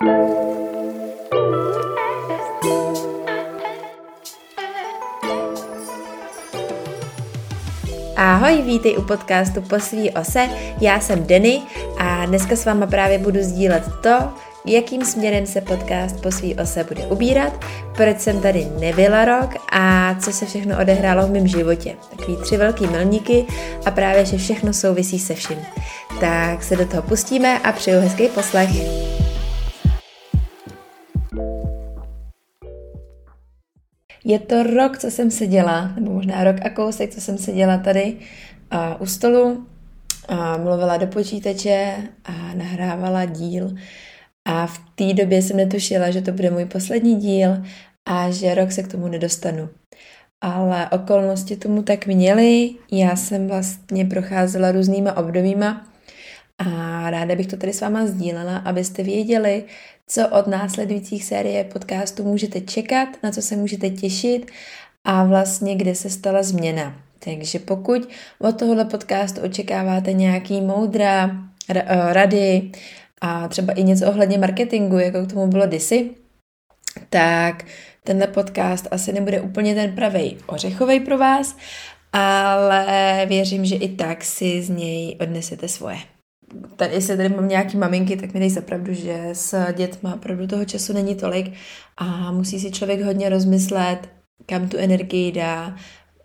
Ahoj, vítej u podcastu Po svý ose, já jsem Denny a dneska s váma právě budu sdílet to, jakým směrem se podcast Po svý ose bude ubírat, proč jsem tady nebyla rok a co se všechno odehrálo v mém životě. Takový tři velký milníky a právě, že všechno souvisí se vším. Tak se do toho pustíme a přeju hezký poslech. Je to rok, co jsem seděla, nebo možná rok a kousek, co jsem seděla tady uh, u stolu, a mluvila do počítače a nahrávala díl. A v té době jsem netušila, že to bude můj poslední díl a že rok se k tomu nedostanu. Ale okolnosti tomu tak měly. Já jsem vlastně procházela různýma obdobíma a ráda bych to tady s váma sdílela, abyste věděli, co od následujících série podcastů můžete čekat, na co se můžete těšit a vlastně kde se stala změna. Takže pokud od tohohle podcastu očekáváte nějaký moudra, eh, rady a třeba i něco ohledně marketingu, jako k tomu bylo disy, tak tenhle podcast asi nebude úplně ten pravej ořechovej pro vás, ale věřím, že i tak si z něj odnesete svoje tady, jestli tady mám nějaký maminky, tak mi dej zapravdu, že s dětma opravdu toho času není tolik a musí si člověk hodně rozmyslet, kam tu energii dá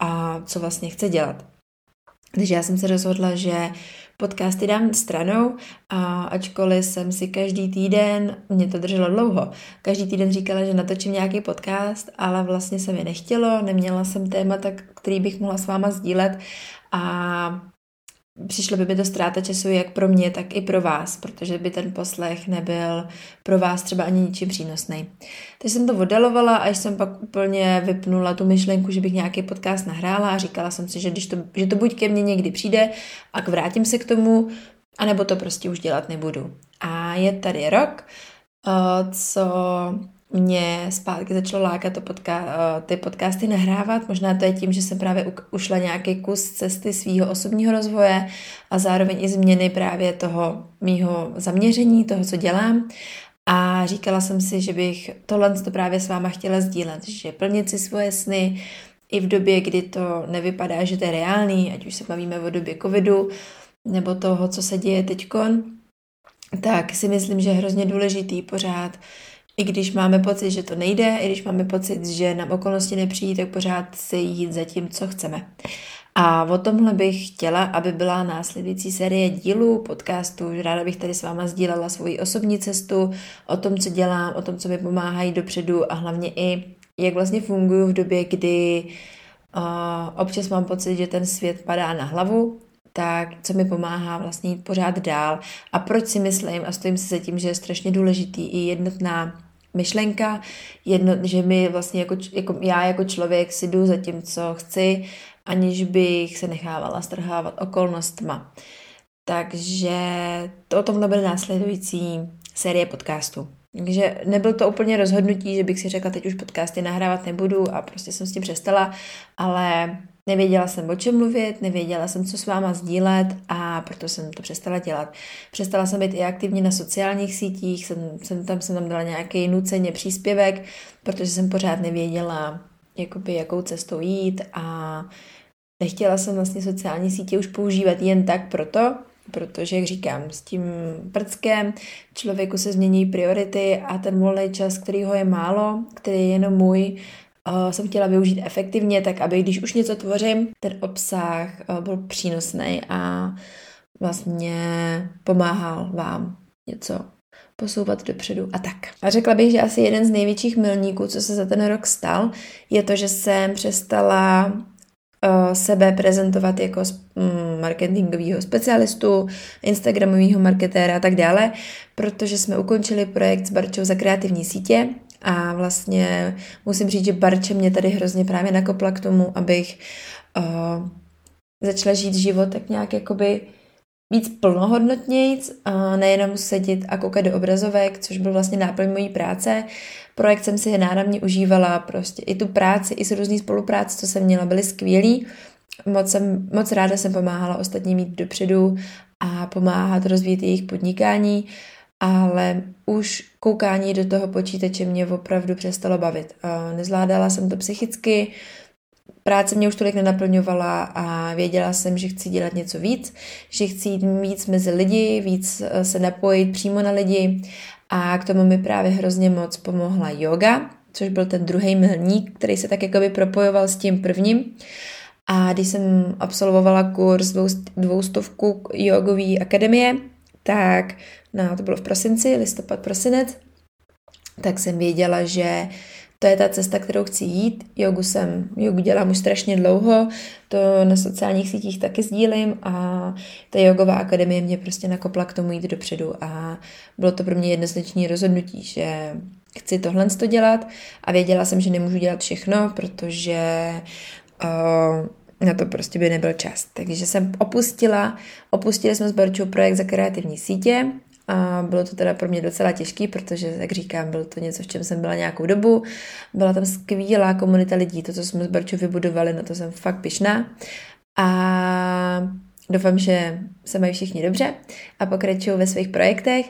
a co vlastně chce dělat. Takže já jsem se rozhodla, že podcasty dám stranou a ačkoliv jsem si každý týden, mě to drželo dlouho, každý týden říkala, že natočím nějaký podcast, ale vlastně se mi nechtělo, neměla jsem témata, který bych mohla s váma sdílet a přišlo by mi to ztráta času jak pro mě, tak i pro vás, protože by ten poslech nebyl pro vás třeba ani ničím přínosný. Takže jsem to oddalovala, až jsem pak úplně vypnula tu myšlenku, že bych nějaký podcast nahrála a říkala jsem si, že, když to, že to buď ke mně někdy přijde a vrátím se k tomu, anebo to prostě už dělat nebudu. A je tady rok, eh, co mě zpátky začalo lákat to podka- eh, ty podcasty nahrávat. Možná to je tím, že jsem právě ušla nějaký kus cesty svého osobního rozvoje a zároveň i změny právě toho mýho zaměření, toho, co dělám. A říkala jsem si, že bych tohle to právě s váma chtěla sdílet, že plnit si svoje sny i v době, kdy to nevypadá, že to je reálný, ať už se bavíme o době covidu, nebo toho, co se děje teďkon, tak si myslím, že je hrozně důležitý pořád i když máme pocit, že to nejde, i když máme pocit, že nám okolnosti nepřijí, tak pořád si jít za tím, co chceme. A o tomhle bych chtěla, aby byla následující série dílů podcastu. Ráda bych tady s váma sdílela svoji osobní cestu, o tom, co dělám, o tom, co mi pomáhají dopředu a hlavně i, jak vlastně funguju v době, kdy uh, občas mám pocit, že ten svět padá na hlavu tak co mi pomáhá vlastně jít pořád dál a proč si myslím a stojím si za tím, že je strašně důležitý i jednotná myšlenka, jedno, že mi vlastně jako, jako já jako člověk si jdu za tím, co chci, aniž bych se nechávala strhávat okolnostma. Takže to o tom bude následující série podcastů. Takže nebyl to úplně rozhodnutí, že bych si řekla, teď už podcasty nahrávat nebudu a prostě jsem s tím přestala, ale Nevěděla jsem, o čem mluvit, nevěděla jsem, co s váma sdílet a proto jsem to přestala dělat. Přestala jsem být i aktivní na sociálních sítích, jsem, jsem tam jsem tam dala nějaký nuceně příspěvek, protože jsem pořád nevěděla, jakoby, jakou cestou jít a nechtěla jsem vlastně sociální sítě už používat jen tak proto, protože, jak říkám, s tím prckem člověku se změní priority a ten volný čas, který ho je málo, který je jenom můj, uh, jsem chtěla využít efektivně, tak aby když už něco tvořím, ten obsah uh, byl přínosný a vlastně pomáhal vám něco posouvat dopředu a tak. A řekla bych, že asi jeden z největších milníků, co se za ten rok stal, je to, že jsem přestala uh, sebe prezentovat jako um, marketingového specialistu, instagramového marketéra a tak dále, protože jsme ukončili projekt s Barčou za kreativní sítě a vlastně musím říct, že Barče mě tady hrozně právě nakopla k tomu, abych uh, začala žít život tak nějak jakoby víc plnohodnotnějc, a nejenom sedět a koukat do obrazovek, což byl vlastně náplň mojí práce. Projekt jsem si náramně užívala, prostě i tu práci, i s různý spolupráce, co jsem měla, byly skvělý. Moc, jsem, moc ráda jsem pomáhala ostatním mít dopředu a pomáhat rozvíjet jejich podnikání, ale už koukání do toho počítače mě opravdu přestalo bavit. Nezvládala jsem to psychicky, práce mě už tolik nenaplňovala a věděla jsem, že chci dělat něco víc, že chci jít víc mezi lidi, víc eh, se napojit přímo na lidi a k tomu mi právě hrozně moc pomohla yoga, což byl ten druhý milník, který se tak jakoby propojoval s tím prvním. A když jsem absolvovala kurz dvou, dvoustovku jogové akademie, tak no, to bylo v prosinci, listopad, prosinec, tak jsem věděla, že to je ta cesta, kterou chci jít. Jogu jsem, jogu dělám už strašně dlouho, to na sociálních sítích taky sdílím a ta jogová akademie mě prostě nakopla k tomu jít dopředu a bylo to pro mě jednoznačné rozhodnutí, že chci tohle to dělat a věděla jsem, že nemůžu dělat všechno, protože uh, na to prostě by nebyl čas. Takže jsem opustila, opustili jsme s Barčou projekt za kreativní sítě a bylo to teda pro mě docela těžký, protože, jak říkám, bylo to něco, v čem jsem byla nějakou dobu. Byla tam skvělá komunita lidí, to, co jsme s Barčou vybudovali, na to jsem fakt pišná. A doufám, že se mají všichni dobře a pokračují ve svých projektech.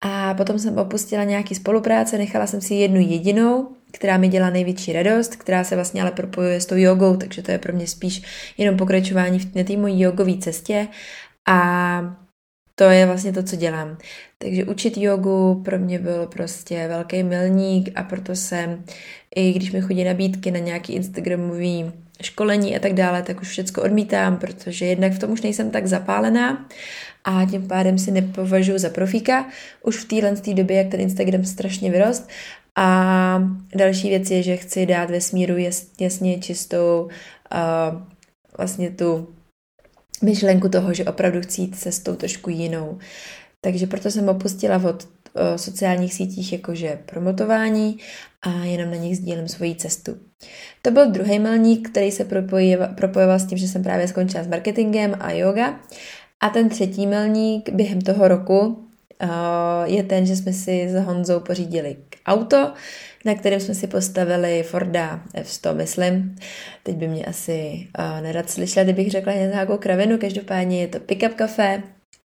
A potom jsem opustila nějaký spolupráce, nechala jsem si jednu jedinou, která mi dělá největší radost, která se vlastně ale propojuje s tou jogou, takže to je pro mě spíš jenom pokračování v té mojí jogové cestě. A to je vlastně to, co dělám. Takže učit jogu pro mě byl prostě velký milník a proto jsem, i když mi chodí nabídky na nějaký Instagramový školení a tak dále, tak už všechno odmítám, protože jednak v tom už nejsem tak zapálená a tím pádem si nepovažuji za profíka. Už v téhle době, jak ten Instagram strašně vyrost. A další věc je, že chci dát ve smíru jasně čistou uh, vlastně tu myšlenku toho, že opravdu chci jít cestou trošku jinou. Takže proto jsem opustila od uh, sociálních sítích jakože promotování a jenom na nich sdílím svoji cestu. To byl druhý milník, který se propojoval, propojoval s tím, že jsem právě skončila s marketingem a yoga. A ten třetí milník během toho roku je ten, že jsme si s Honzou pořídili auto, na kterém jsme si postavili Forda F100, myslím. Teď by mě asi uh, nerad slyšela, kdybych řekla nějakou kravinu, každopádně je to pick-up kafe,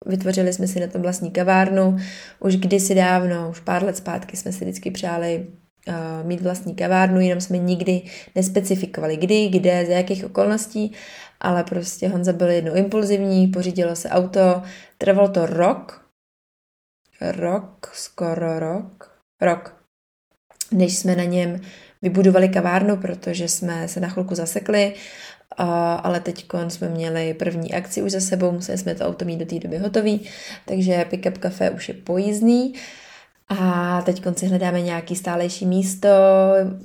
Vytvořili jsme si na tom vlastní kavárnu. Už kdysi dávno, už pár let zpátky jsme si vždycky přáli uh, mít vlastní kavárnu, jenom jsme nikdy nespecifikovali kdy, kde, za jakých okolností, ale prostě Honza byl jednou impulzivní, pořídilo se auto, trvalo to rok, rok, skoro rok, rok, než jsme na něm vybudovali kavárnu, protože jsme se na chvilku zasekli, ale teď jsme měli první akci už za sebou, museli jsme to auto mít do té doby hotový, takže Pickup Café už je pojízdný. A teď si hledáme nějaký stálejší místo,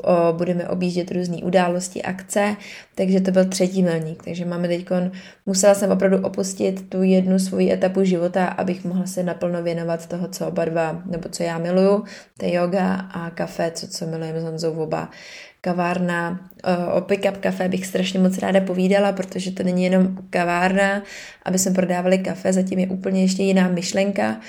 o, budeme objíždět různé události, akce, takže to byl třetí milník. Takže máme teď, musela jsem opravdu opustit tu jednu svoji etapu života, abych mohla se naplno věnovat toho, co oba dva, nebo co já miluju, to je yoga a kafe, co, co milujeme s Honzou oba. Kavárna, o pick-up kafe bych strašně moc ráda povídala, protože to není jenom kavárna, aby jsme prodávali kafe, zatím je úplně ještě jiná myšlenka,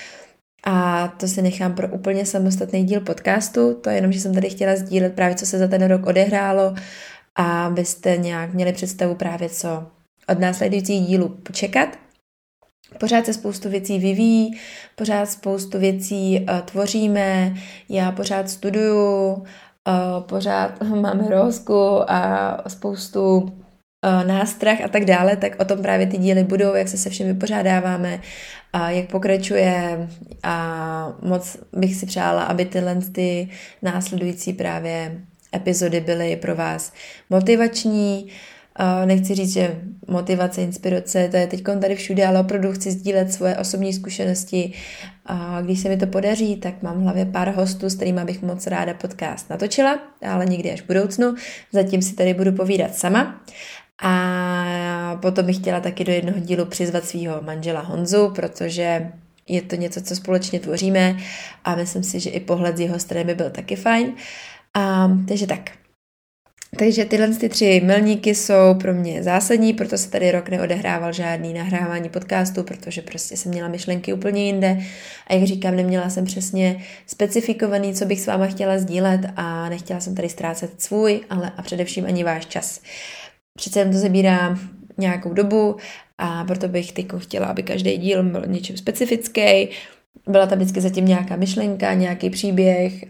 a to si nechám pro úplně samostatný díl podcastu. To je jenom, že jsem tady chtěla sdílet právě, co se za ten rok odehrálo a abyste nějak měli představu právě, co od následujících dílů čekat. Pořád se spoustu věcí vyvíjí, pořád spoustu věcí uh, tvoříme, já pořád studuju, uh, pořád máme rozku a spoustu nástrah a tak dále, tak o tom právě ty díly budou, jak se se všem vypořádáváme, a jak pokračuje a moc bych si přála, aby tyhle ty následující právě epizody byly pro vás motivační, Nechci říct, že motivace, inspirace, to je teď tady všude, ale opravdu chci sdílet svoje osobní zkušenosti. A když se mi to podaří, tak mám v hlavě pár hostů, s kterými bych moc ráda podcast natočila, ale někdy až v budoucnu. Zatím si tady budu povídat sama. A potom bych chtěla taky do jednoho dílu přizvat svého manžela Honzu, protože je to něco, co společně tvoříme a myslím si, že i pohled z jeho strany by byl taky fajn. A, takže tak. Takže tyhle ty tři milníky jsou pro mě zásadní, proto se tady rok neodehrával žádný nahrávání podcastu, protože prostě jsem měla myšlenky úplně jinde a jak říkám, neměla jsem přesně specifikovaný, co bych s váma chtěla sdílet a nechtěla jsem tady ztrácet svůj, ale a především ani váš čas. Uh, Přece jen to zabírá nějakou dobu a proto bych teď chtěla, aby každý díl byl něčím specifický, byla tam vždycky zatím nějaká myšlenka, nějaký příběh,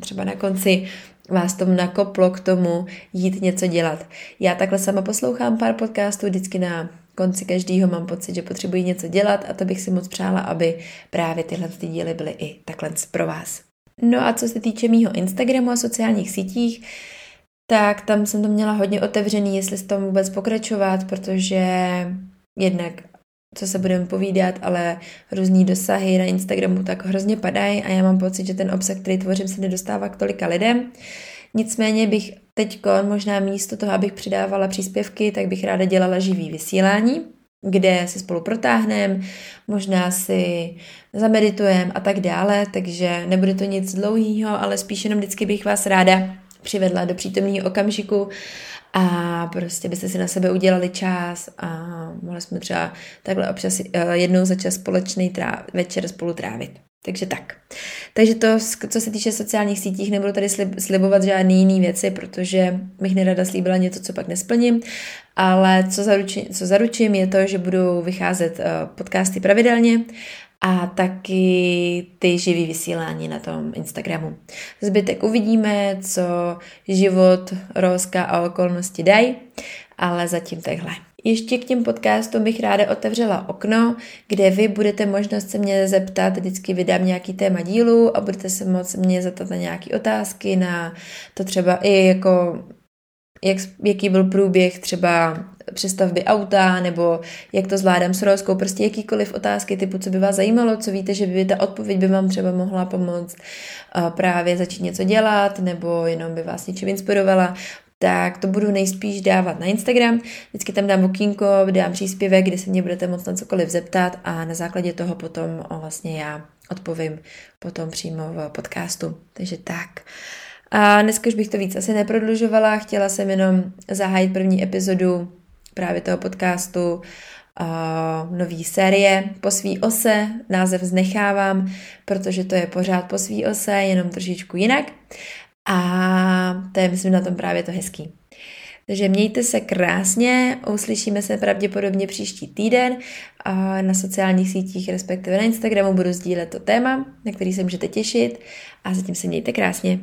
třeba na konci vás tomu nakoplo k tomu jít něco dělat. Já takhle sama poslouchám pár podcastů, vždycky na konci každého mám pocit, že potřebuji něco dělat a to bych si moc přála, aby právě tyhle ty díly byly i takhle pro vás. No a co se týče mýho Instagramu a sociálních sítích, tak tam jsem to měla hodně otevřený, jestli s tom vůbec pokračovat, protože jednak co se budeme povídat, ale různý dosahy na Instagramu tak hrozně padají a já mám pocit, že ten obsah, který tvořím, se nedostává k tolika lidem. Nicméně bych teď možná místo toho, abych přidávala příspěvky, tak bych ráda dělala živý vysílání, kde se spolu protáhneme, možná si zameditujeme a tak dále, takže nebude to nic dlouhého, ale spíš jenom vždycky bych vás ráda přivedla do přítomného okamžiku a prostě byste si na sebe udělali čas a mohli jsme třeba takhle občas eh, jednou za čas společný tráv, večer spolu trávit. Takže tak. Takže to, co se týče sociálních sítích, nebudu tady slib, slibovat žádné jiné věci, protože bych nerada slíbila něco, co pak nesplním, ale co zaručím, co zaručím je to, že budou vycházet eh, podcasty pravidelně a taky ty živý vysílání na tom Instagramu. Zbytek uvidíme, co život, rozka a okolnosti dají, ale zatím takhle. Ještě k těm podcastům bych ráda otevřela okno, kde vy budete možnost se mě zeptat, vždycky vydám nějaký téma dílu a budete se moct mě zeptat na nějaké otázky, na to třeba i jako jak, jaký byl průběh třeba přestavby auta, nebo jak to zvládám s rozkou, prostě jakýkoliv otázky typu, co by vás zajímalo, co víte, že by ta odpověď by vám třeba mohla pomoct uh, právě začít něco dělat, nebo jenom by vás něčím inspirovala, tak to budu nejspíš dávat na Instagram. Vždycky tam dám okýnko, dám příspěvek, kde se mě budete moct na cokoliv zeptat a na základě toho potom vlastně já odpovím potom přímo v podcastu. Takže tak. A dneska už bych to víc asi neprodlužovala, chtěla jsem jenom zahájit první epizodu právě toho podcastu uh, nový série po svý ose, název znechávám, protože to je pořád po svý ose, jenom trošičku jinak. A to je, myslím, na tom právě to hezký. Takže mějte se krásně, uslyšíme se pravděpodobně příští týden a na sociálních sítích, respektive na Instagramu budu sdílet to téma, na který se můžete těšit a zatím se mějte krásně.